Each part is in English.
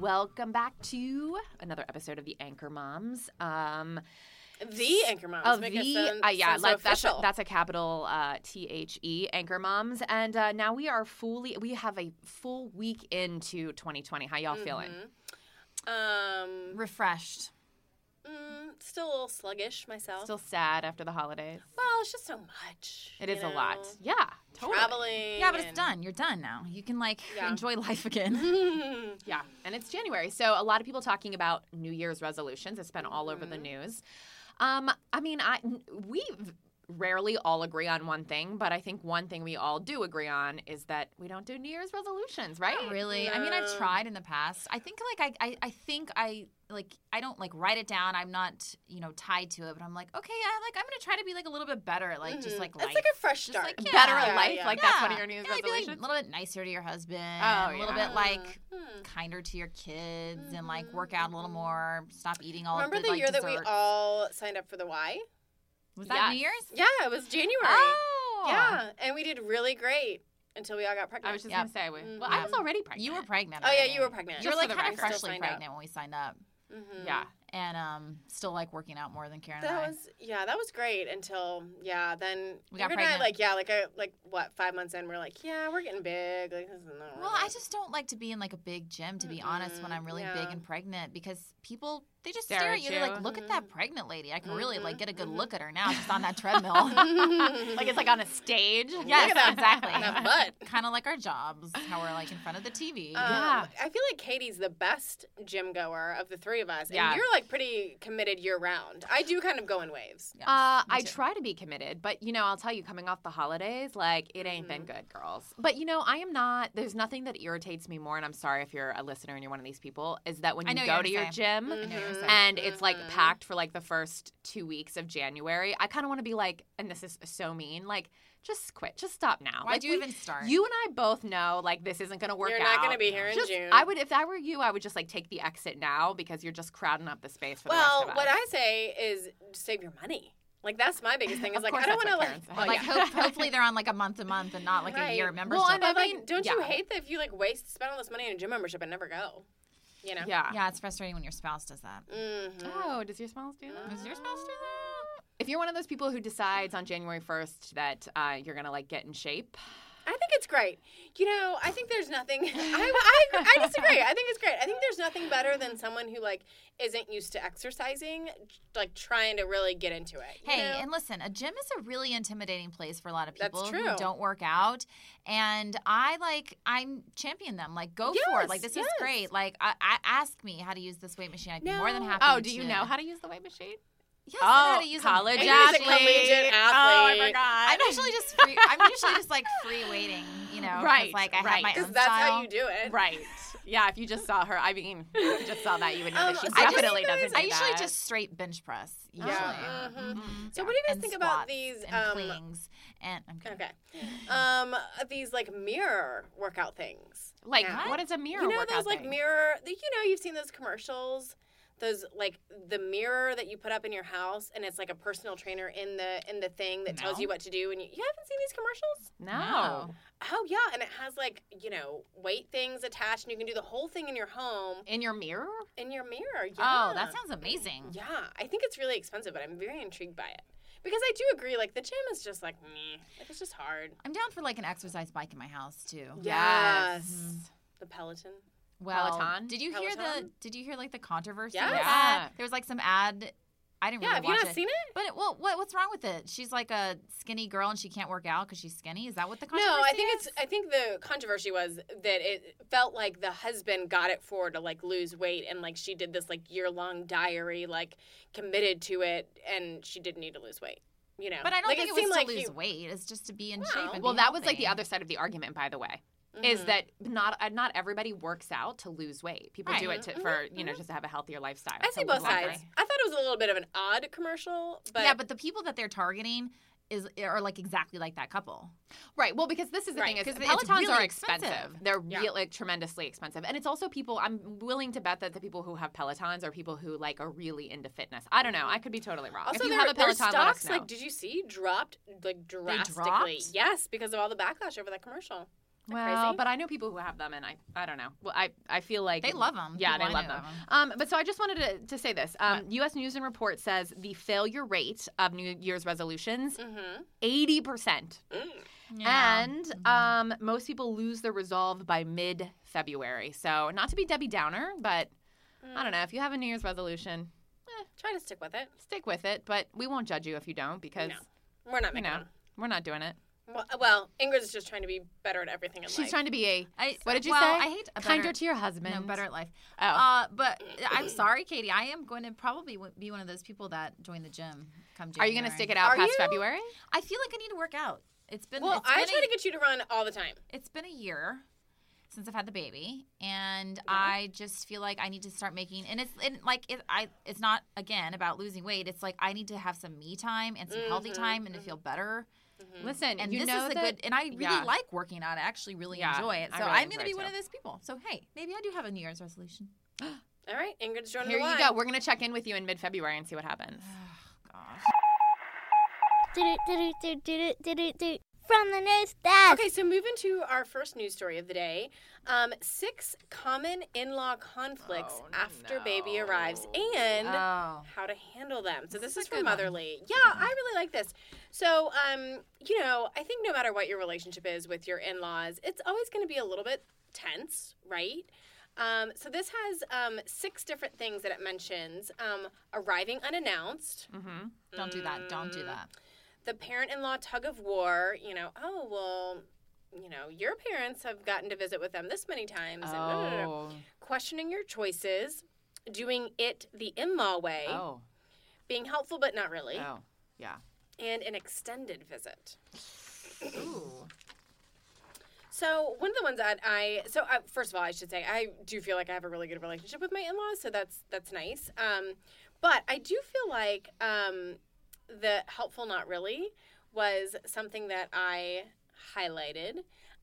Welcome back to another episode of the Anchor Moms. Um, The Anchor Moms. of the sound- uh, yeah, so like that's a, that's a capital uh, T H E Anchor Moms, and uh, now we are fully we have a full week into 2020. How y'all feeling? Um, Refreshed. Mm, still a little sluggish myself. Still sad after the holidays. well, it's just so much. It is you is a lot. Yeah, totally. Traveling. Yeah, but it's done. You're done now. You can like Yeah. enjoy life again. Yeah, and it's January. So a lot of people talking about New Year's resolutions. It's been all over Mm-hmm. the news. Um, I mean, I we rarely all agree on one thing, but I think one thing we all do agree on is that we don't do New Year's resolutions, right? Not really. I mean, I've tried in the past. I think like I, I, I think I like I don't like write it down. I'm not you know tied to it, but I'm like okay, yeah, like I'm gonna try to be like a little bit better at like just Mhm. like it's like a fresh Just, start. like, Better at yeah, life, yeah. like that's one of your New Year's Yeah, like, be, like, resolutions. a little bit nicer to your husband. Oh, a little bit like Hmm. kinder to your kids and like work out a little more. Stop eating all Remember of the, the like, year that we all signed up for the Y? was that Yes. New Year's? Yeah, it was January. Oh, Yeah, and we did really great until we all got pregnant. I was just Yep. gonna say, we, Mhm. well, I was already pregnant. You were pregnant. Oh yeah, you were pregnant. You were like kind of freshly signed up. pregnant when we signed up, Mhm. Yeah. and um, still like working out more than Karen and That I. was yeah, that was great until yeah. Then We got and I pregnant. like yeah, like a like what five months in, we're like yeah, we're getting big. Like this is not Well, really- I just don't like to be in like a big gym, to be honest, when I'm really yeah. big and pregnant because people they just Stare stare at at you. They're like, you. look at that pregnant lady. I can really like get a good mhm. look at her now, just on that treadmill. like it's like on a stage. yes, at that- exactly. that butt. kind of like our jobs, how we're like in front of the TV. Um, Yeah. I feel like Katie's the best gym goer of the three of us, and Yeah. you're like pretty committed year round. I do kind of go in waves. Yes, Uh, I try to be committed, but you know, I'll tell you, coming off the holidays, like it ain't been good, girls. But you know, I am not. There's nothing that irritates me more, and I'm sorry if you're a listener and you're one of these people, is that when you go to your say. gym know what you're saying. and it's like packed for like the first two weeks of January, I kind of want to be like, and this is so mean, like just quit, just stop now. Why'd like, you we- even start? You and I both know like this isn't gonna work You're not going to be here in Just- June. I would, if I were you, I would just like take the exit now because you're just crowding up the space for the Well, rest of us. what I say is save your money. Like that's my biggest thing. Is Of like I don't want to like. well, oh, like yeah. hope, hopefully they're on like a month to month and not like a year membership. Well, and I mean, like, don't you hate that if you like waste spend all this money on a gym membership and never go? You know. yeah. yeah, it's frustrating when your spouse does that. Mm-hmm. Oh, does your spouse do that? Does your spouse do that? If you're one of those people who decides on January 1st that uh, you're gonna like get in shape, I think it's great. You know, I think there's nothing. I, I, I disagree. I think it's great. I think there's nothing better than someone who like isn't used to exercising, like trying to really get into it. you Hey, know? and listen, a gym is a really intimidating place for a lot of That's people true. who don't work out. And I like, I'm champion them. Like, go for it. Like, this yes. is great. Like, I, I ask me how to use this weight machine. I'd be more than happy. oh, do you know how to use the weight machine? Yes, I know how Oh, to use college them. And he's athlete. Oh, I athlete. forgot. I'm usually just free. I'm usually just like free waiting, you know. Right, Like I right. have my because own that's style. how you do it. right. Yeah, if you just saw her, I mean, if you just saw that, you would know Um, that she so what do you definitely guys- doesn't. I usually that. just straight bench press. Usually. Yeah. Mhm. Mhm. So what do you guys And think about squats these, and um, cleans and I'm kidding. Okay. Um, these like mirror workout things. like, now. what is a mirror You know workout those like thing? mirror. You know you've seen those commercials. Those like the mirror that you put up in your house, and it's like a personal trainer in the in the thing that tells you what to do. And you, you haven't seen these commercials? No. Oh yeah, and it has like you know weight things attached, and you can do the whole thing in your home In your mirror? in your mirror. Oh, yeah. Oh, that sounds amazing. Yeah, I think it's really expensive, but I'm very intrigued by it because I do agree. Like the gym is just like me. Like it's just hard. I'm down for like an exercise bike in my house too. Yes. The Peloton. Well, Peloton? did you hear the did you hear like the controversy? Yes. with that? There was like some ad I didn't Yeah, really have you not it. seen it? But it- well, what, what's wrong with it? She's like a skinny girl and she can't work out because she's skinny. Is that what the No, controversy I think is? it's. I think the controversy was that it felt like the husband got it for her to like lose weight, and like she did this like year long diary, like committed to it, and she didn't need to lose weight. You know, But I don't like, think it, seemed was to like lose he- weight. It's just to be in Well, shape. And Well, be that was like the other side of the argument, by the way, is Mhm. that not uh, not everybody works out to lose weight. People do it to, Mhm, for you know mhm. just to have a healthier lifestyle. I see both sides. I thought it was a little bit of an odd commercial, but yeah, but the people that they're targeting is are like exactly like that couple. Right. Well, because this is the Right, thing is 'cause it's Pelotons really are expensive. expensive. They're Yeah. really like, tremendously expensive, and it's also people. I'm willing to bet that the people who have Pelotons are people who like are really into fitness. I don't know. I could be totally wrong. also if you have a Peloton, stocks, like, did you see, dropped like drastically? dropped? Yes, because of all the backlash over that commercial. Isn't that well, crazy? but I know people who have them, and I I don't know. Well, I I feel like They love them. Yeah, People they I love know them. Um, but so I just wanted to, to say this. Um, U.S. News and Report says the failure rate of New Year's resolutions Mm-hmm. eighty percent. Yeah. And um, most people lose their resolve by mid February. So, not to be Debbie Downer, but I don't know. If you have a New Year's resolution, Try to stick with it. stick with it. But we won't judge you if you don't because, No. We're not you know, them. we're not doing it. Well, well, Ingrid's just trying to be better at everything in She's life. trying to be a. I, What did you well, say? I hate a Kinder better, to your husband. No, better at life. Oh. Uh, but I'm sorry, Katie. I am going to probably be one of those people that join the gym come Are you going to stick it out Are past you? February? I feel like I need to work out. It's been well, it's I been try a, to get you to run all the time. it's been a year since I've had the baby, and I just feel like I need to start making. And it's and like it, I it's not again about losing weight. It's like I need to have some me time and some healthy Mhm, time and to feel better. Mm-hmm. Listen, And you this know is a that, good. And I really yeah. like working out. I actually really Yeah, enjoy it. So really I'm going to be it one of those people. So hey, maybe I do have a New Year's resolution. All right, Ingrid's joining Here the you line. go. We're going to check in with you in mid February and see what happens. Gosh. From the news desk. Okay, so moving to our first news story of the day. Um, six common in-law conflicts Oh, after baby arrives and Oh. how to handle them. So this, This is is a from good one. Motherly. Yeah, I really like this. So, um, you know, I think no matter what your relationship is with your in-laws, it's always going to be a little bit tense, right? Um, so this has um, six different things that it mentions. Um, arriving unannounced. Mm-hmm. Don't do that. Don't do Mm, that. The parent-in-law tug of war you know oh well you know your parents have gotten to visit with them this many times and. Oh. questioning your choices doing it the in-law way Oh. being helpful but not really Oh. Yeah. and an extended visit Ooh. so one of the ones that i so uh, first of all i should say i do feel like i have a really good relationship with my in-laws so that's that's nice um, but i do feel like um, the helpful not really was something that i highlighted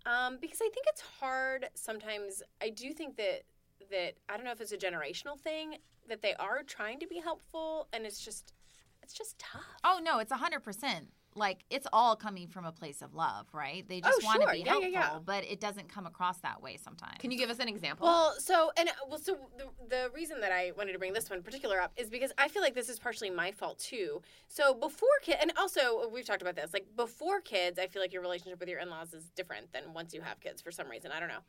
um, because i think it's hard sometimes i do think that that i don't know if it's a generational thing that they are trying to be helpful and it's just it's just tough Oh no, it's a hundred percent. Like it's all coming from a place of love, right? They just Oh, want to sure. be Yeah, helpful, yeah, yeah. but it doesn't come across that way sometimes. Can you give us an example? Well, so and uh, well, so the, the reason that I wanted to bring this one in particular up is because I feel like this is partially my fault too. So before kid, and also we've talked about this, like before kids, I feel like your relationship with your in-laws is different than once you have kids for some reason. I don't know.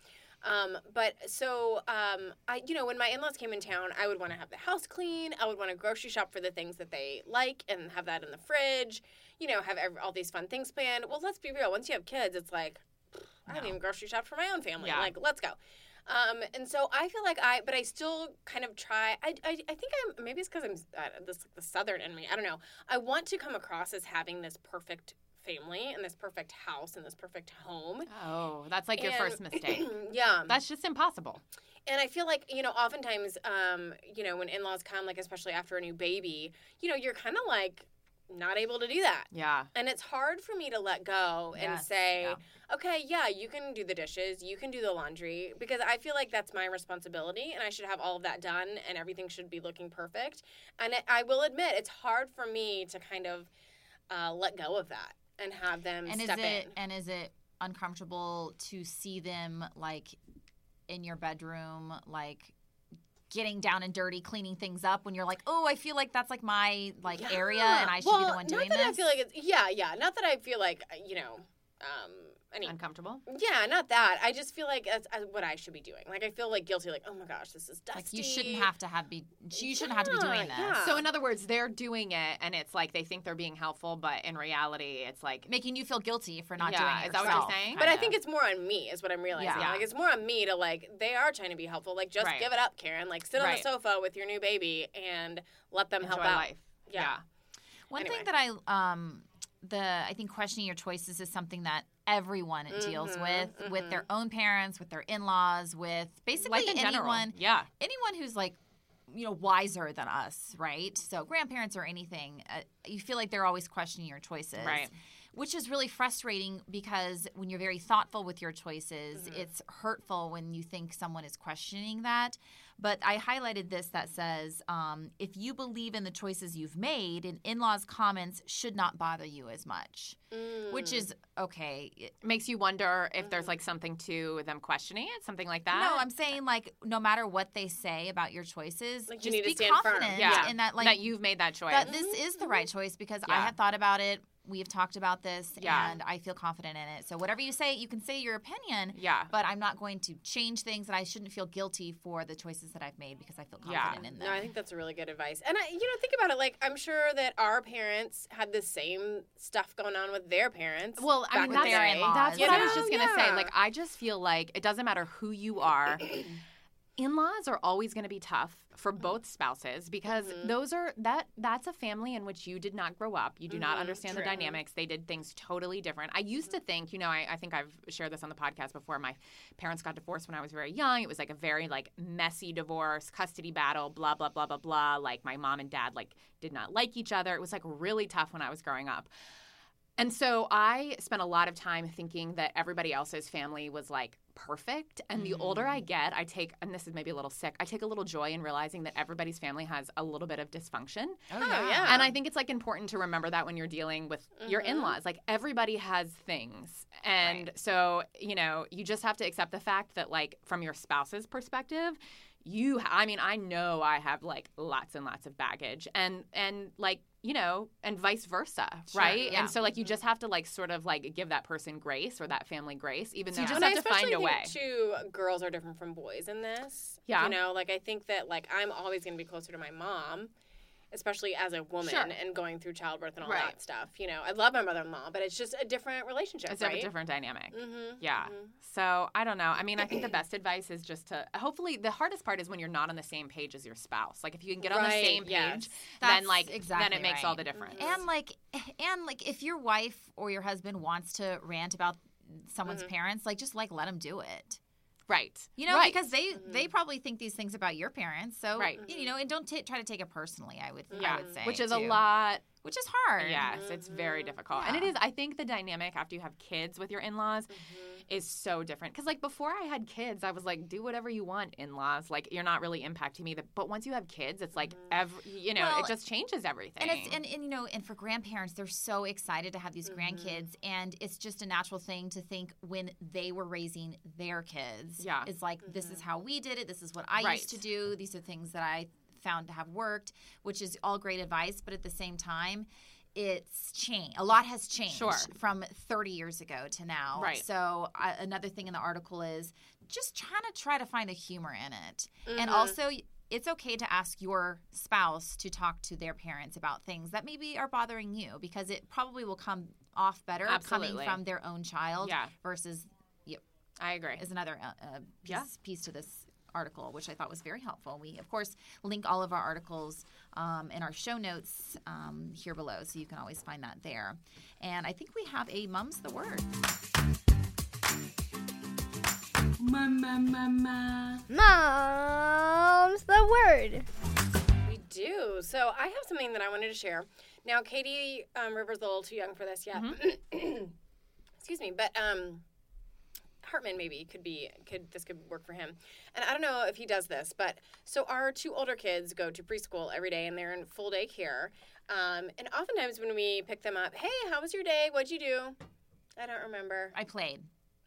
Um, but so um, I, you know, when my in-laws came in town, I would want to have the house clean. I would want to grocery shop for the things that they like and have that in the fridge. You know, have ev all these fun things planned. Well, let's be real. Once you have kids, it's like I don't even grocery shop for my own family. Yeah. Like, let's go. Um, and so I feel like I, but I still kind of try. I, I, I think I'm maybe it's because I'm uh, this the southern in me. I don't know. I want to come across as having this perfect family and this perfect house and this perfect home. oh, that's like your first mistake. yeah, That's just impossible. and I feel like you know, oftentimes, um, you know, when in-laws come, like especially after a new baby, you know, you're kind of like not able to do that. Yeah. And it's hard for me to let go and Yes, say, yeah. okay, yeah, you can do the dishes, you can do the laundry, because I feel like that's my responsibility and I should have all of that done and everything should be looking perfect. And it, I will admit, it's hard for me to kind of uh, let go of that and have them and is it in. and is it uncomfortable to see them like in your bedroom like getting down and dirty cleaning things up when you're like oh i feel like that's like my like area and i should well, be the one doing not that this I feel like it's yeah, yeah. Not that I feel like uh, you know. Um, any Uncomfortable. yeah, not that. I just feel like that's uh, what I should be doing. Like I feel like guilty. Like oh my gosh, this is dusty. Like you shouldn't have to have be you shouldn't have to be doing this. Yeah, yeah. So in other words, they're doing it, and it's like they think they're being helpful, but in reality, it's like Making you feel guilty for not Yeah, doing it is that what you're saying? But I think it's more on me, is what I'm realizing. Yeah. Like it's more on me to like they are trying to be helpful. Like just Right. give it up, Karen. Like sit on Right. the sofa with your new baby and let them enjoy help out. life. Yeah. One Anyway. thing that I um the I think questioning your choices is something that everyone deals Mhm, with with their own parents, with their in-laws, with basically in general. anyone Yeah. anyone who's like you know wiser than us, right? So grandparents or anything, uh, you feel like they're always questioning your choices. Right. Which is really frustrating because when you're very thoughtful with your choices, Mm-hmm. it's hurtful when you think someone is questioning that. But I highlighted this that says um, if you believe in the choices you've made, an in law's comments should not bother you as much, which Mm. is okay. It- Makes you wonder if there's like something to them questioning it, something like that. No, I'm saying like no matter what they say about your choices, Like, you just need to be stand firm. confident yeah, in that like that you've made that choice. that this is the right choice because I Yeah. have thought about it. We have talked about this, Yeah. and I feel confident in it. So whatever you say, you can say your opinion. Yeah. But I'm not going to change things, and I shouldn't feel guilty for the choices that I've made because I feel Yeah. confident in them. No, I think that's a really good advice. And I, you know, think about it. Like, I'm sure that our parents had the same stuff going on with their parents. Well, I mean, that's, their day. in-laws. that's You what I was just going to Yeah. say. Like, I just feel like it doesn't matter who you are. In laws are always going to be tough for both spouses because Mhm. those are that that's a family in which you did not grow up. You do not Mhm, understand true. the dynamics. They did things totally different. I used to think, you know, I, I think I've shared this on the podcast before. My parents got divorced when I was very young. It was like a very like messy divorce, custody battle, blah blah blah blah blah. Like my mom and dad like did not like each other. It was like really tough when I was growing up. And so I spent a lot of time thinking that everybody else's family was like perfect. And the older I get, I take, and this is maybe a little sick, I take a little joy in realizing that everybody's family has a little bit of dysfunction. Oh, yeah. yeah. And I think it's like important to remember that when you're dealing with your Mhm. in laws. Like everybody has things. And so, you know, you just have to accept the fact that, like, from your spouse's perspective, you i mean i know i have like lots and lots of baggage and and like you know and vice versa Sure, right yeah. and so like you mm-hmm. just have to like sort of like give that person grace or that family grace even though you just have to find a way think, uh, Too, girls are different from boys in this. Yeah. You know, like I think that like I'm always going to be closer to my mom, especially as a woman Sure. and going through childbirth and all Right. that stuff. You know, I love my mother-in-law, but it's just a different relationship, it's a different dynamic Mm-hmm. Yeah. Mm-hmm. So I don't know. I mean, I think the best advice is just to hopefully the hardest part is when you're not on the same page as your spouse. Like if you can get on the same page, yes. then That's like exactly then it makes all the difference. Mm-hmm. And like, and like, if your wife or your husband wants to rant about someone's mm-hmm. parents, like, just like let them do it. Right. You know, Mm-hmm. Right. because they they probably think these things about your parents. So Right. you know, and don't ta try to take it personally. I would, yeah, I would say, which is a lot. Which is hard. Yes, it's very mm-hmm. difficult. And it is, I think the dynamic after you have kids with your in-laws mm-hmm. is so different cuz like before I had kids, I was like do whatever you want in-laws. Like you're not really impacting me. But once you have kids, it's like mm-hmm. every you know, Well, it just changes everything. And it's and, and you know, and for grandparents, they're so excited to have these grandkids, and it's just a natural thing to think when they were raising their kids. Yeah. it's like this is how we did it. This is what I Right. used to do. These are things that I found to have worked, which is all great advice. But at the same time, it's changed. A lot has changed Sure. from 30 years ago to now. Right. So I, another thing in the article is just trying to try to find a humor in it, Mm-hmm. and also it's okay to ask your spouse to talk to their parents about things that maybe are bothering you because it probably will come off better Absolutely. coming from their own child Yeah. versus you I agree. is another uh, uh, piece, Yeah. piece to this article which i thought was very helpful we of course link all of our articles um, in our show notes um, here below so you can always find that there and i think we have a mum's the word Mom's the word. We do. So I have something that I wanted to share. Now, Katie um, Rivers a little too young for this yet. Excuse me, but um, Maybe could be could this could work for him. And I don't know if he does this, but so our two older kids go to preschool every day, and they're in full day care. Um, and oftentimes when we pick them up, hey, how was your day? What'd you do? I don't remember. i played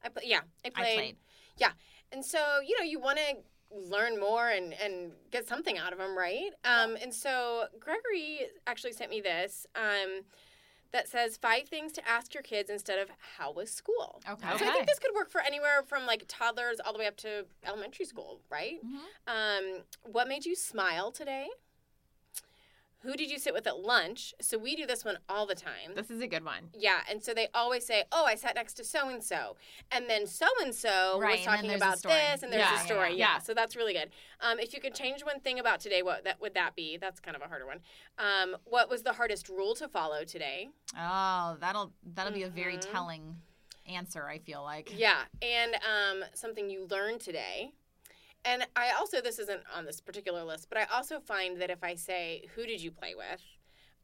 I pl- yeah, I i played. played Yeah. And so, you know, you want to learn more and, and get something out of them, right? Um, and so Gregory actually sent me this. Um, that says five things to ask your kids instead of how was school. Okay. So I think this could work for anywhere from like toddlers all the way up to elementary school, right? Um, what made you smile today? Who did you sit with at lunch? So we do this one all the time. This is a good one. Yeah, and so they always say, "Oh, I sat next to so and so," and then so and so was talking about this, and there's Yeah, a yeah, story. yeah. Yeah, so that's really good. Um, if you could change one thing about today, what that would that be? That's kind of a harder one. Um, what was the hardest rule to follow today? Oh, that'll that'll be a very Mhm. telling answer. I feel like. Yeah, and um, something you learned today. And I also, this isn't on this particular list, but I also find that if I say, Who did you play with?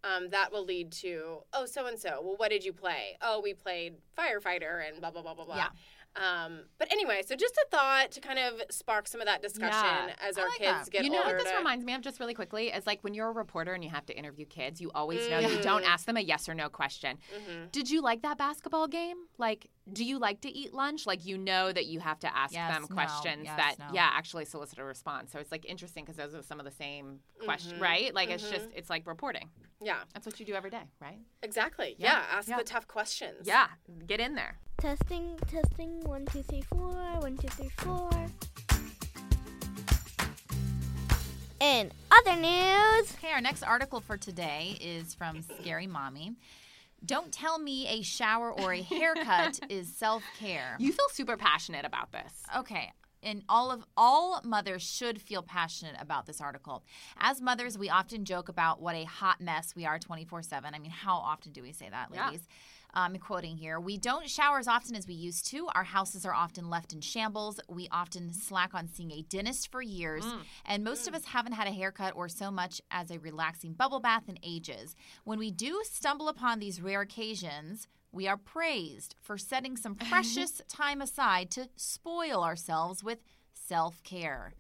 Um, that will lead to, Oh, so and so. Well, what did you play? Oh, we played firefighter and blah, blah, blah, blah, blah. Yeah. Um, but anyway, so just a thought to kind of spark some of that discussion Yeah. as I our like kids that. get you know older. what this to- reminds me of just really quickly is like when you're a reporter and you have to interview kids, you always know you don't Mhm. ask them a yes or no question. Mhm. Did you like that basketball game? Like, do you like to eat lunch? Like, you know that you have to ask Yes, them no, questions yes, that, no. yeah, actually solicit a response. So it's like interesting because those are some of the same questions, Mhm. right? Like, it's Mhm. just, it's like reporting. Yeah, That's what you do every day, right? exactly. Yeah, Yeah, ask yeah. the tough questions. Yeah, get in there. Testing, testing. One, two, three, four. One, two, three, four. In other news, Okay, our next article for today is from Scary Mommy. Don't tell me a shower or a haircut is self care. You feel super passionate about this. Okay. And all of all mothers should feel passionate about this article. As mothers, we often joke about what a hot mess we are 24/7. I mean, how often do we say that, Yeah. ladies? Um, quoting here, we don't shower as often as we used to. Our houses are often left in shambles. We often slack on seeing a dentist for years. And most of us haven't had a haircut or so much as a relaxing bubble bath in ages. When we do stumble upon these rare occasions, we are praised for setting some precious time aside to spoil ourselves with self care.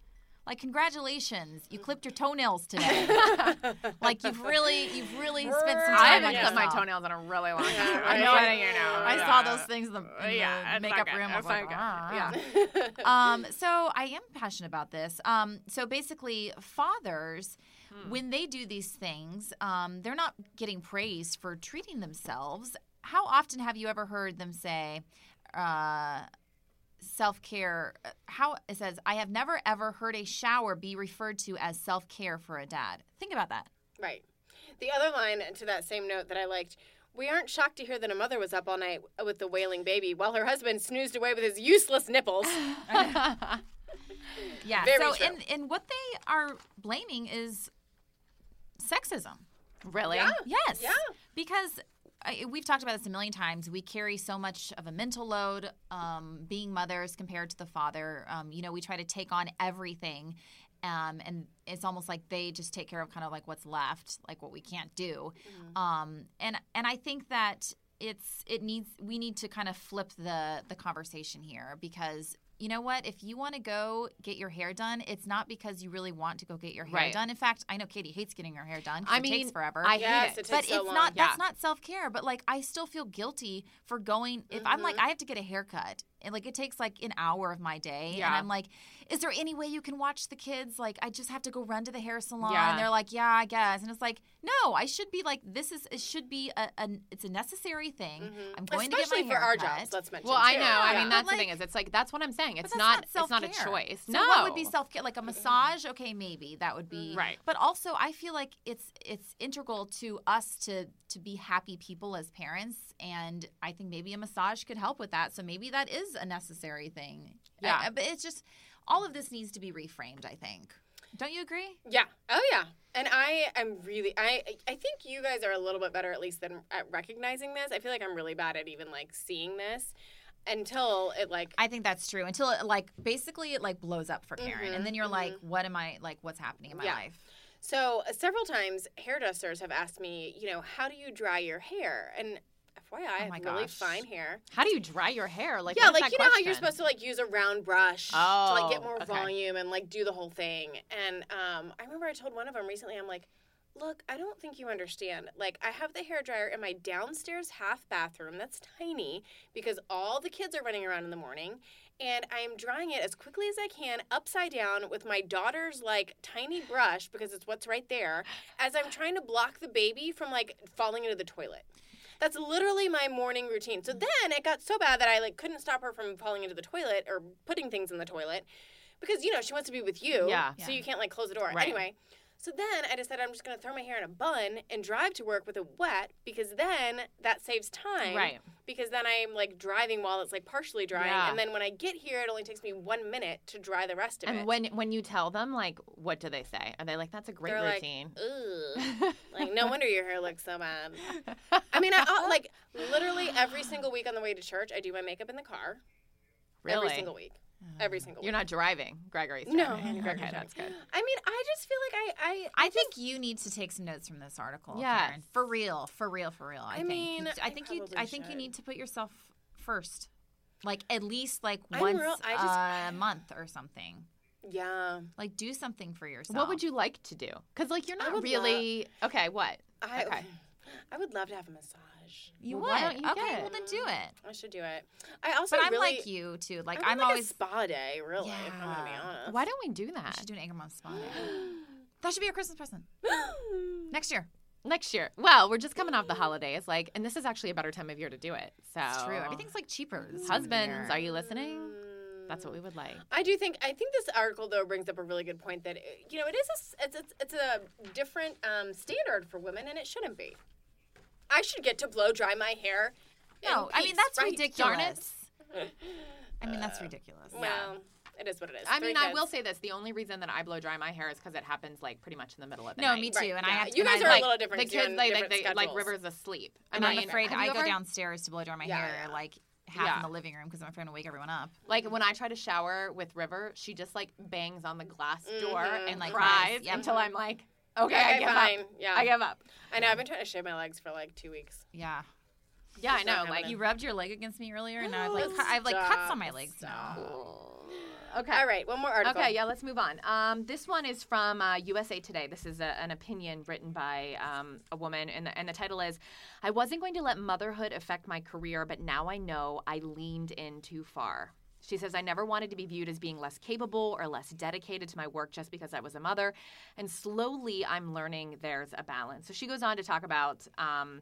Like congratulations, you clipped your toenails today. like you've really, you've really spent some time. I haven't clipped my toenails in a really long time. Yeah, I know it, you know. I saw those things in the, in Yeah, the makeup room. I was like. "Ah, Yeah. ah." um, so I am passionate about this. Um, so basically, fathers, Hmm. when they do these things, um, they're not getting praised for treating themselves. How often have you ever heard them say, uh, self care? How it says, I have never ever heard a shower be referred to as self care for a dad. Think about that. Right. The other line to that same note that I liked we aren't shocked to hear that a mother was up all night with the wailing baby while her husband snoozed away with his useless nipples. Yeah. Very so, true. and, and what they are blaming is sexism. Really? Yeah. Yes. Yeah. Because I, we've talked about this a million times. We carry so much of a mental load um, being mothers compared to the father. Um, you know, we try to take on everything. Um, and it's almost like they just take care of kind of like what's left, like what we can't do. Um, and and I think that it's it needs we need to kind of flip the the conversation here because you know what if you want to go get your hair done it's not because you really want to go get your hair Right. done in fact i know katie hates getting her hair done. I it mean, takes forever I Yes, hate it it. but so it's long. not that's not self-care but like i still feel guilty for going if i'm Mm-hmm. like i have to get a haircut and like it takes like an hour of my day and i'm like is there any way you can watch the kids like i just have to go run to the hair salon Yeah. and they're like yeah i guess and it's like no i should be like this is it should be a, a it's a necessary thing i'm going Mm-hmm. Especially to get my for our hair cut. jobs, let's mention. That. Well, I too. know. I mean, that's But, the thing is, it's like that's what I'm saying. It's that's not. It's not a choice. So no. what would be self care? Like a massage? Okay, maybe that would be Right. But also, I feel like it's it's integral to us to to be happy people as parents, and I think maybe a massage could help with that. So maybe that is a necessary thing. Yeah. I- but it's just all of this needs to be reframed. I think. Don't you agree? Yeah. Oh yeah. And I am really I I think you guys are a little bit better at least than at recognizing this. I feel like I'm really bad at even like seeing this until it like I think that's true. Until it like basically it like blows up for Karen, and then you're like, what am I like? What's happening in my Yeah. life? So uh, several times hairdressers have asked me, you know, how do you dry your hair? And FYI, I Oh my have really gosh. fine hair. How do you dry your hair? Like yeah, like you know how you're supposed to like use a round brush to like get Oh, more okay. volume and like do the whole thing. And um, I remember I told one of them recently, I'm like, look, I don't think you understand. Like I have the hair dryer in my downstairs half bathroom that's tiny because all the kids are running around in the morning. And I'm drying it as quickly as I can, upside down, with my daughter's like tiny brush because it's what's right there, as I'm trying to block the baby from like falling into the toilet. That's literally my morning routine. So then it got so bad that I like couldn't stop her from falling into the toilet or putting things in the toilet because you know she wants to be with you. Yeah. So you can't like close the door. Right. Anyway. So then I decided I'm just gonna throw my hair in a bun and drive to work with it wet because then that saves time. Right. Because then I'm like driving while it's like partially drying, Yeah. and then when I get here, it only takes me one minute to dry the rest of it. And when when you tell them, like, what do they say? Are they like, "That's a great They're routine"? like, like no wonder your hair looks so bad. I mean, I uh, like literally every single week on the way to church, I do my makeup in the car. really? Every single week. Every um, single You're week. not driving, Gregory's No, driving. Gregory's okay, driving. that's good. I mean, I just feel like I I I think you need to take some notes from this article. Yes. Karen. for real, for real, for real. I, I think. mean, You- I I think you. probably I think you need to put yourself first, like at least like I'm once real- just- a month or something. yeah. Like do something for yourself. What would you like to do? Because like you're not would really okay. What? I Okay. I would love to have a massage. You Well, would. why don't you okay, get well then do it. I should do it. I also But I'm really like you too. Like I I'm want, like always. a spa day, really. If I'm gonna be Yeah. honest. Why don't we do We that should do an Anchor Mom spa. day. That should be your Christmas present next year. next year? Well, we're just coming off the holidays, like, and this is actually a better time of year to do it. So It's true. Everything's like cheaper. this Husbands, year. are you listening? That's what we would like. I do think I think this article though brings up a really good point that you know it is a, it's it's, it's a different um, standard for women and it shouldn't be. I should get to blow dry my hair. in No, I mean that's right? ridiculous. I mean that's ridiculous. Well, it is what it is. I Three mean, I will say this: the only reason that I blow dry my hair is because it happens like pretty much in the middle of the No, night. No, me too. Right, and I have to. You and guys I, are a little different. The 'cause you're kids, on like, different they, like. River's asleep. I And I'm mean, afraid I you go ever- downstairs to blow dry my Yeah, hair yeah. like half Yeah. in the living room because I'm afraid to wake everyone up. Like when I try to shower with River, she just like bangs on the glass door Mhm. and like Like cries. cries Yep. until I'm like, okay, I give fine. up. Yeah. I give up. I know. I've been trying to shave my legs for like two weeks. Yeah. Yeah, I not know. happening. Like You rubbed your leg against me earlier, and now I've like I've like cuts on my legs now. Okay. All right, one more article. Okay, yeah, let's move on. Um, this one is from uh, USA Today. This is a, an opinion written by um, a woman, and the, and the title is I wasn't going to let motherhood affect my career, but now I know I leaned in too far. She says, I never wanted to be viewed as being less capable or less dedicated to my work just because I was a mother. And slowly I'm learning there's a balance. So she goes on to talk about um,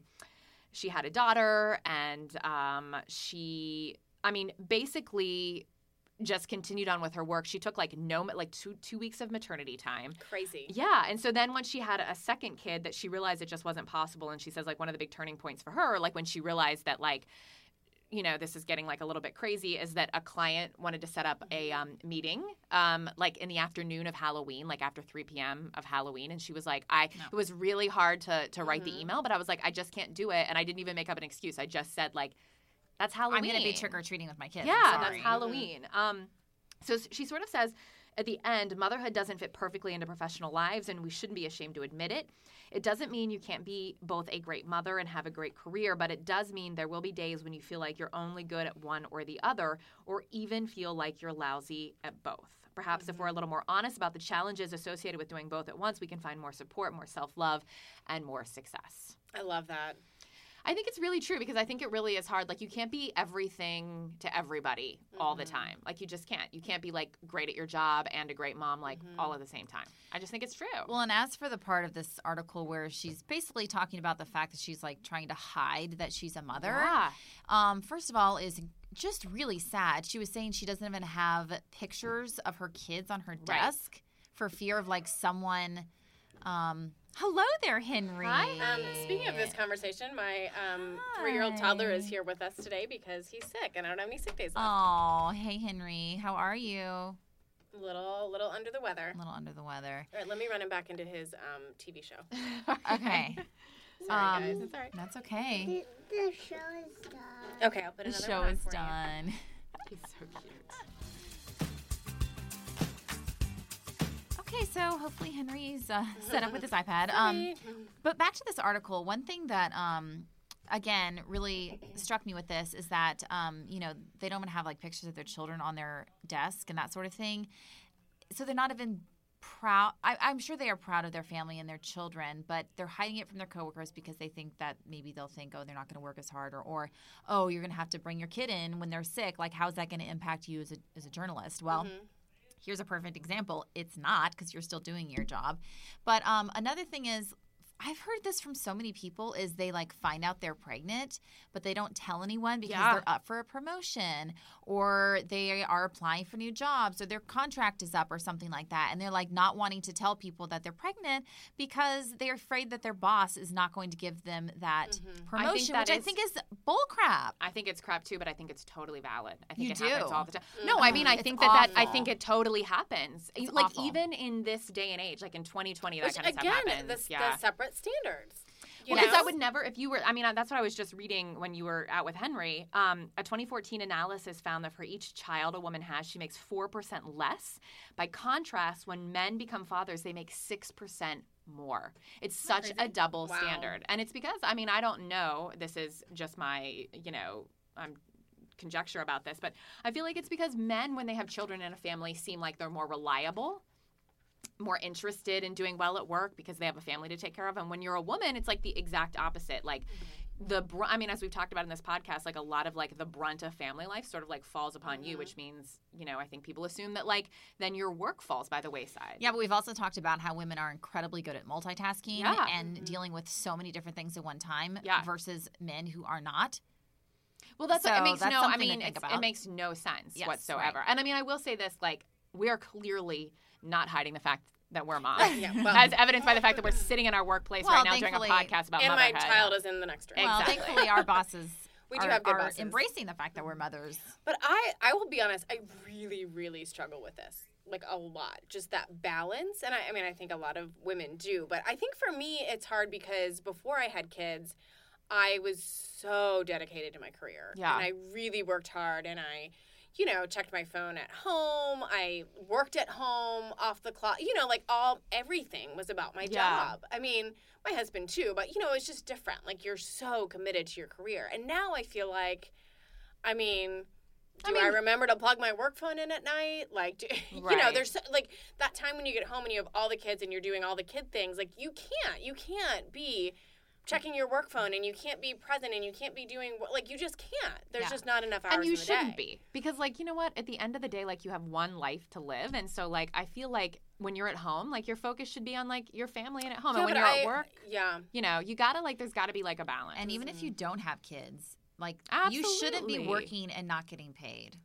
she had a daughter and um, she, I mean, basically just continued on with her work. She took like no, like two two weeks of maternity time. Crazy. Yeah, and so then when she had a second kid, that she realized it just wasn't possible, and she says like one of the big turning points for her, like when she realized that like. You know, this is getting like a little bit crazy. Is that a client wanted to set up a um, meeting, um, like in the afternoon of Halloween, like after 3 p.m. of Halloween, and she was like, "I." No. It was really hard to to write Mhm. the email, but I was like, "I just can't do it," and I didn't even make up an excuse. I just said like, "That's Halloween." I'm gonna be trick or treating with my kids. Yeah, that's. Halloween. Um, so she sort of says at the end, motherhood doesn't fit perfectly into professional lives, and we shouldn't be ashamed to admit it. It doesn't mean you can't be both a great mother and have a great career, but it does mean there will be days when you feel like you're only good at one or the other, or even feel like you're lousy at both. Perhaps if mm-hmm. we're a little more honest about the challenges associated with doing both at once, we can find more support, more self love, and more success. I love that. I think it's really true because I think it really is hard. Like you can't be everything to everybody all the Mhm. time. Like you just can't. You can't be like great at your job and a great mom like Mhm. all at the same time. I just think it's true. Well, and as for the part of this article where she's basically talking about the fact that she's like trying to hide that she's a mother, yeah. um, first of all, is just really sad. She was saying she doesn't even have pictures of her kids on her desk for fear of like someone. Um, hello there, Henry. Hi. Um, speaking of this conversation, my um, three-year-old toddler is here with us today because he's sick, and I don't have any sick days left. Oh, hey Henry, how are you? A Little, little under the weather. A little under the weather. All right, let me run him back into his um, TV show. Okay, Sorry, Um, guys. It's all right. that's okay. The, the show is done. Okay, I'll put The another show one on is for you. done. He's so cute. Okay, so hopefully Henry's uh, set up with his iPad. Um, But back to this article, one thing that um again really struck me with this is that um, you know, they don't even have like pictures of their children on their desk and that sort of thing. So they're not even proud I, I'm sure they are proud of their family and their children, but they're hiding it from their coworkers because they think that maybe they'll think, oh, they're not gonna work as hard or or oh, you're gonna have to bring your kid in when they're sick. Like how's that gonna impact you as a as a journalist? Well, Mhm. Here's a perfect example. It's not because you're still doing your job. But um, another thing is, I've heard this from so many people is they like find out they're pregnant, but they don't tell anyone because Yeah. they're up for a promotion or they are applying for new jobs or their contract is up or something like that. And they're like not wanting to tell people that they're pregnant because they're afraid that their boss is not going to give them that mm-hmm. promotion, that which I think is bullcrap. I think it's crap too, but I think it's totally valid. I think You it happens all the time. Mm-hmm. No, I mean I It's think that, that I think it totally happens. It's like awful. even in this day and age, like in 2020, that Which kind of again, stuff happens. the, yeah. the separate standards. You Well, because? I would never, if you were, I mean, that's what I was just reading when you were out with Henry. Um, a 2014 analysis found that for each child a woman has, she makes 4% less. By contrast, when men become fathers, they make 6% more. It's such a double Wow. standard. And it's because, I mean, I don't know, this is just my, you know, I'm conjecture about this, but I feel like it's because men, when they have children in a family, seem like they're more reliable more interested in doing well at work because they have a family to take care of. And when you're a woman, it's like the exact opposite. Like mm-hmm. the, br- I mean, as we've talked about in this podcast, like a lot of like the brunt of family life sort of like falls upon you, mm-hmm. which means, you know, I think people assume that like then your work falls by the wayside. Yeah, but we've also talked about how women are incredibly good at multitasking Yeah. and mm-hmm. dealing with so many different things at one time Yeah. versus men who are not. Well, that's what, it makes no. I mean, it makes no sense Yes, whatsoever. right. And I mean, I will say this: like, we are clearly not hiding the fact that we're moms, Yeah, well- as evidenced by the fact that we're sitting in our workplace Well, right now doing a podcast about motherhood. and my child is in the next room. Well, Exactly. thankfully, our bosses We do are, have good are bosses. embracing the fact that we're mothers. But I, I will be honest, I really, really struggle with this. Like a lot. Just that balance. And I, I mean, I think a lot of women do. But I think for me, it's hard because before I had kids, I was so dedicated to my career. Yeah. And I really worked hard and I, you know, checked my phone at home. I worked at home off the clock. You know, like all, everything was about my Yeah. job. I mean, my husband too, but you know, it's just different. Like you're so committed to your career. And now I feel like, I mean, do I, mean- remember to plug my work phone in at night? Like, do, you know, there's so, like that time when you get home and you have all the kids and you're doing all the kid things. Like, you can't, you can't be checking your work phone and you can't be present and you can't be doing like you just can't. There's Yeah. just not enough hours. and you in the shouldn't day. be because like you know what at the end of the day like you have one life to live and so like i feel like when you're at home like your focus should be on like your family and at home Yeah, and when you're I- at work yeah. you know you gotta like there's gotta be like a balance And even if you mm-hmm. don't have kids, like you shouldn't be working and not getting paid.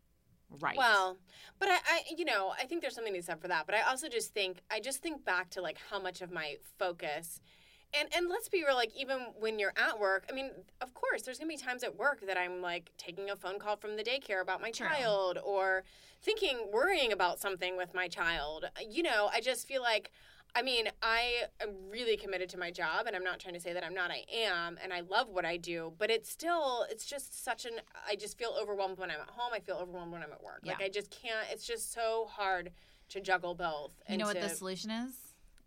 right Well, but I, I, you know, I think there's something to be said for that. But I also just think, I just think back to like how much of my focus, and and let's be real, like even when you're at work, I mean, of course, there's gonna be times at work that I'm like taking a phone call from the daycare about my child, or thinking, worrying about something with my child. You know, I just feel like. I mean, I am really committed to my job, and I'm not trying to say that I'm not. I am, and I love what I do. But it's still, it's just such an. I just feel overwhelmed when I'm at home. I feel overwhelmed when I'm at work. Yeah. Like I just can't. It's just so hard to juggle both. You know what the solution is?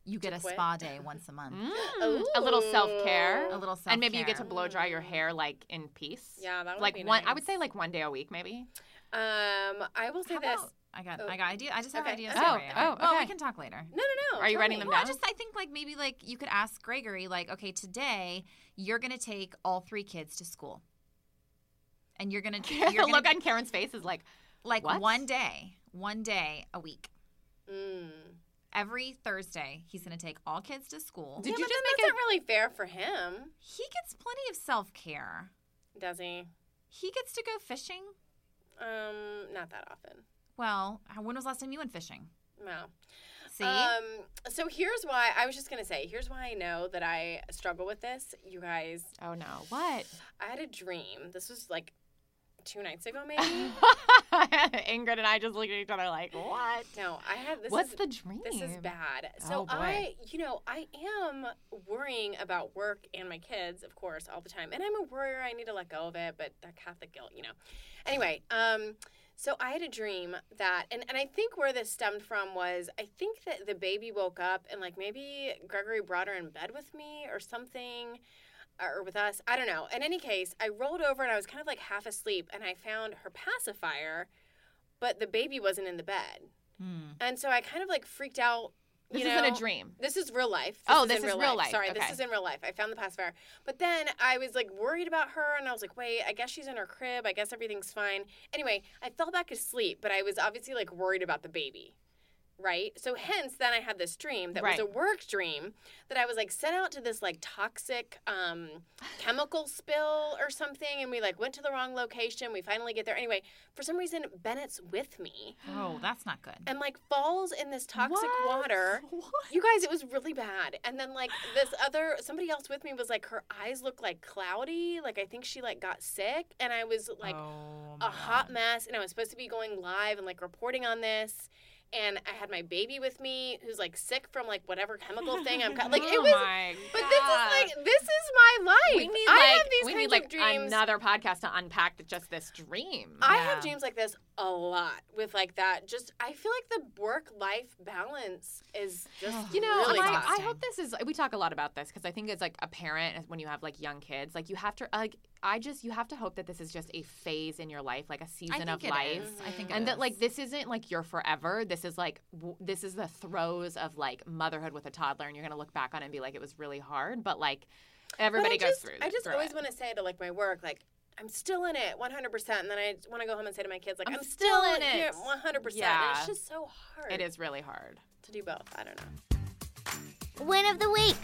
You get a quit? spa day once a month. Mm, a little self-care A little self care. and maybe you get to blow dry your hair like in peace Yeah, that would like be one i would say like one day a week maybe Um, I will say How this. about, I got Oh. I got idea. I just have Okay. ideas Oh, for you. oh, Well, we can talk later. No, no, no. Are you tell writing me. them Well, I down? just I think like maybe like you could ask Gregory like, okay, today you're gonna take all three kids to school, and you're gonna you're the gonna, look on karen's face is like like what? one day, one day a week. Mm. Every Thursday, he's gonna take all kids to school. Did yeah, you but just then make that's it not really fair for him, He gets plenty of self care. does he? He gets to go fishing. Um, not that often. Well, when was the last time you went fishing? No. See, Um, so here's why I was just gonna say. Here's why I know that I struggle with this. You guys, oh no what I had a dream. This was like two nights ago, maybe. ingrid and i just looked at each other like what no, I had this. what's is, the dream This is bad. So Oh. I, you know, I am worrying about work and my kids, of course, all the time. And I'm a worrier. I need to let go of it, but that Catholic guilt, you know. Anyway, um, so I had a dream that, and, and I think where this stemmed from was I think that the baby woke up and like maybe Gregory brought her in bed with me or something. Or with us, I don't know. In any case, I rolled over and I was kind of like half asleep, and I found her pacifier, but the baby wasn't in the bed. Hmm. And so I kind of like freaked out. this you isn't a dream This is real life. Oh, in this is real life. Sorry, Okay. this is in real life. I found the pacifier. But then I was like worried about her and I was like, wait, I guess she's in her crib. I guess everything's fine. Anyway, I fell back asleep, but I was obviously like worried about the baby. Right? So hence then I had this dream that Right. was a work dream that I was like sent out to this like toxic um, chemical spill or something, and we like went to the wrong location. We finally get there anyway. For some reason, Bennett's with me Oh, that's not good. and like falls in this toxic What? water. What? You guys, it was really bad. And then like this other somebody else with me was like her eyes looked like cloudy. Like I think she like got sick, and I was like oh, a hot mess and I was supposed to be going live and like reporting on this and I had my baby with me who's like sick from like whatever chemical thing I'm like it Oh was my but this is like this is my life. we need I like have these we kinds need like of dreams. another podcast to unpack just this dream. I Yeah. have dreams like this a lot with like that. Just I feel like the work life balance is just You know, really I. I hope this is. We talk a lot about this because I think as like a parent, when you have like young kids, like you have to like. I just you have to hope that this is just a phase in your life, like a season of life. is. I think it and that is. like this isn't like your forever. This is like w- this is the throes of like motherhood with a toddler, and you're gonna look back on it and be like, it was really hard, but like everybody I goes just, through. I just through always want to say to like my work, like I'm still in it 100, percent and then I want to go home and say to my kids, like I'm I'm, still in it. 100. percent Yeah. It's just so hard. It is really hard. to do both. I don't know. Win of the week.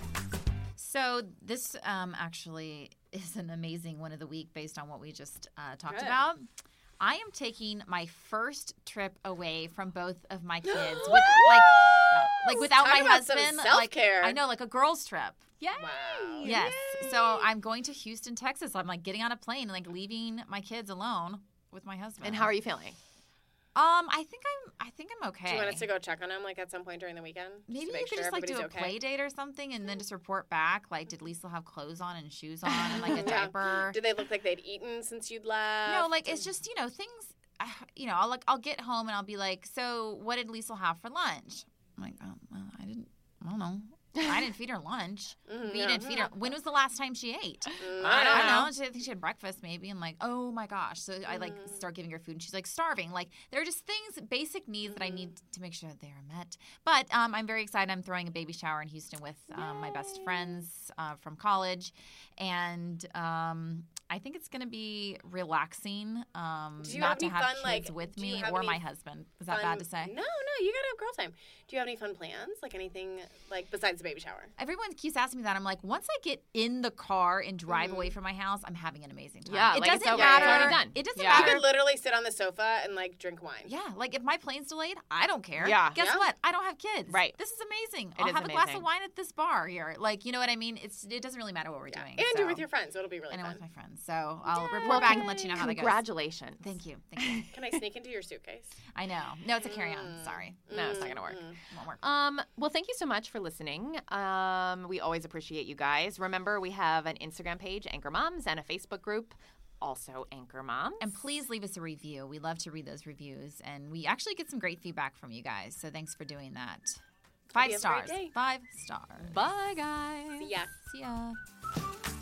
So this um, actually is an amazing one of the week based on what we just uh, talked Good. about. I am taking my first trip away from both of my kids with like like without Talk my husband. Like. I know, like a girls trip. Yay! Wow. Yes. So I'm going to Houston, Texas. I'm like getting on a plane and like leaving my kids alone with my husband. And how are you feeling? Um, I think I'm. I think I'm okay. Do you want us to go check on them like at some point during the weekend? Maybe you could sure just like do a okay? play date or something, and then just report back. Like, did Lisa have clothes on and shoes on and like a Yeah. diaper? Did they look like they'd eaten since you'd left? No, like it's just you know things. uh, You know, I'll like I'll get home and I'll be like, so what did Lisa have for lunch? I'm like, well, I didn't. I don't know. I didn't feed her lunch. Mhm, We yeah. didn't feed her. When was the last time she ate? Mm, I don't know. know. She, I think she had breakfast maybe, and like, oh my gosh. So I like Mm. start giving her food, and she's like starving. Like there are just things, basic needs that I need Mm-hmm. to make sure that they are met. But um, I'm very excited. I'm throwing a baby shower in Houston with um, my best friends uh, from college, and um, I think it's going to be relaxing. Um, Do you not have to have fun, kids like, with me or my husband. Is that Fun- bad to say? No, no, you gotta have girl time. Do you have any fun plans? Like anything like besides the baby shower? Everyone keeps asking me that. I'm like, once I get in the car and drive away from my house, I'm having an amazing time. Yeah, it like, doesn't over. matter. It's already done. It doesn't Yeah. You could literally sit on the sofa and like drink wine. Yeah, like if my plane's delayed, I don't care. Yeah. Guess Yeah. what? I don't have kids. Right. This is amazing. It I'll is have a glass of wine at this bar here. Like, you know what I mean? It's it doesn't really matter what we're Yeah. doing. And so. you're with your friends, so it'll be really and I'm with my friends. So I'll report Well, back and let you know how that goes. Congratulations. Thank you. Thank you. Can I sneak into your suitcase? I know. No, it's a carry-on. Sorry. No, it's not gonna work. Mm. It won't work. Um, well, thank you so much for listening. Um, we always appreciate you guys. Remember, we have an Instagram page, Anchor Moms, and a Facebook group, also Anchor Moms. And please leave us a review. We love to read those reviews, and we actually get some great feedback from you guys. So thanks for doing that. Five you have a great stars. Five stars. bye, guys. See ya. See ya.